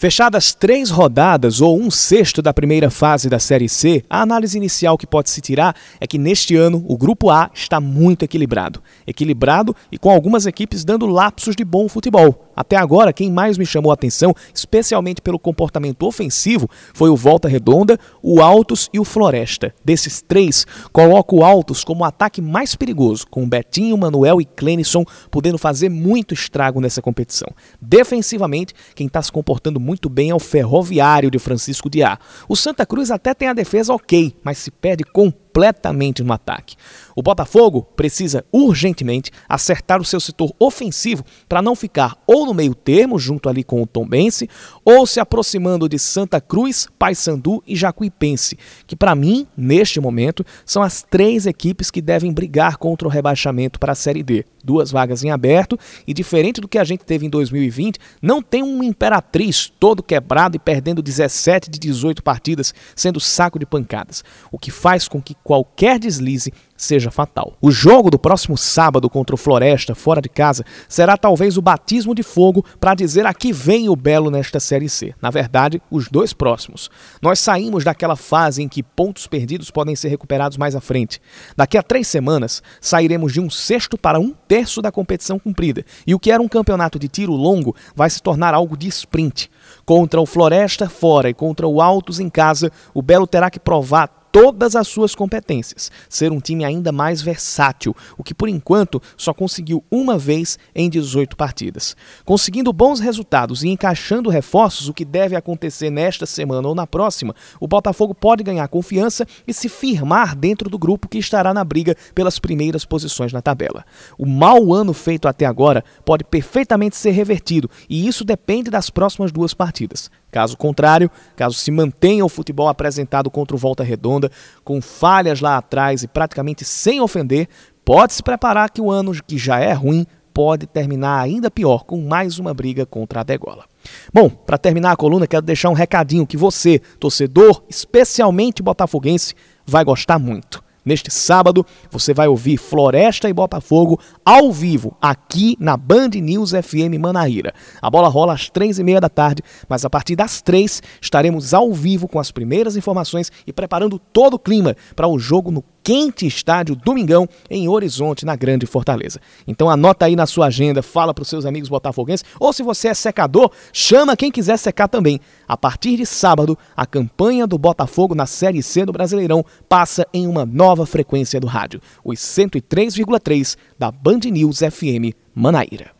Fechadas três rodadas ou um sexto da primeira fase da Série C, a análise inicial que pode se tirar é que neste ano o Grupo A está muito equilibrado. Equilibrado e com algumas equipes dando lapsos de bom futebol. Até agora, quem mais me chamou a atenção, especialmente pelo comportamento ofensivo, foi o Volta Redonda, o Altos e o Floresta. Desses três, coloco o Altos como o ataque mais perigoso, com Betinho, Manuel e Clenison podendo fazer muito estrago nessa competição. Defensivamente, quem está se comportando bem é o Ferroviário de Francisco Diá. O Santa Cruz até tem a defesa ok, mas se perde com completamente no ataque. O Botafogo precisa urgentemente acertar o seu setor ofensivo para não ficar ou no meio termo, junto ali com o Tombense, ou se aproximando de Santa Cruz, Paysandu e Jacuipense, que para mim, neste momento, são as três equipes que devem brigar contra o rebaixamento para a Série D. Duas vagas em aberto e diferente do que a gente teve em 2020, não tem um Imperatriz todo quebrado e perdendo 17 de 18 partidas, sendo saco de pancadas, o que faz com que qualquer deslize seja fatal. O jogo do próximo sábado contra o Floresta, fora de casa, será talvez o batismo de fogo para dizer a que vem o Belo nesta Série C. Na verdade, os dois próximos. Nós saímos daquela fase em que pontos perdidos podem ser recuperados mais à frente. Daqui a três semanas, sairemos de um sexto para um terço da competição cumprida. E o que era um campeonato de tiro longo vai se tornar algo de sprint. Contra o Floresta fora e contra o Altos em casa, o Belo terá que provar todas as suas competências, ser um time ainda mais versátil, o que por enquanto só conseguiu uma vez em 18 partidas. Conseguindo bons resultados e encaixando reforços, o que deve acontecer nesta semana ou na próxima, o Botafogo pode ganhar confiança e se firmar dentro do grupo que estará na briga pelas primeiras posições na tabela. O mau ano feito até agora pode perfeitamente ser revertido e isso depende das próximas duas partidas. Caso contrário, caso se mantenha o futebol apresentado contra o Volta Redonda, com falhas lá atrás e praticamente sem ofender, pode se preparar que o ano que já é ruim pode terminar ainda pior, com mais uma briga contra a degola. Bom, para terminar a coluna, quero deixar um recadinho que você, torcedor, especialmente botafoguense, vai gostar muito. Neste sábado, você vai ouvir Floresta e Botafogo ao vivo, aqui na Band News FM Manaíra. A bola rola às três e meia da tarde, mas a partir das três estaremos ao vivo com as primeiras informações e preparando todo o clima para o jogo no quente estádio Domingão em Horizonte, na Grande Fortaleza. Então anota aí na sua agenda, fala para os seus amigos botafoguenses, ou se você é secador, chama quem quiser secar também. A partir de sábado, a campanha do Botafogo na Série C do Brasileirão passa em uma nova frequência do rádio, os 103,3 da Band News FM Manaíra.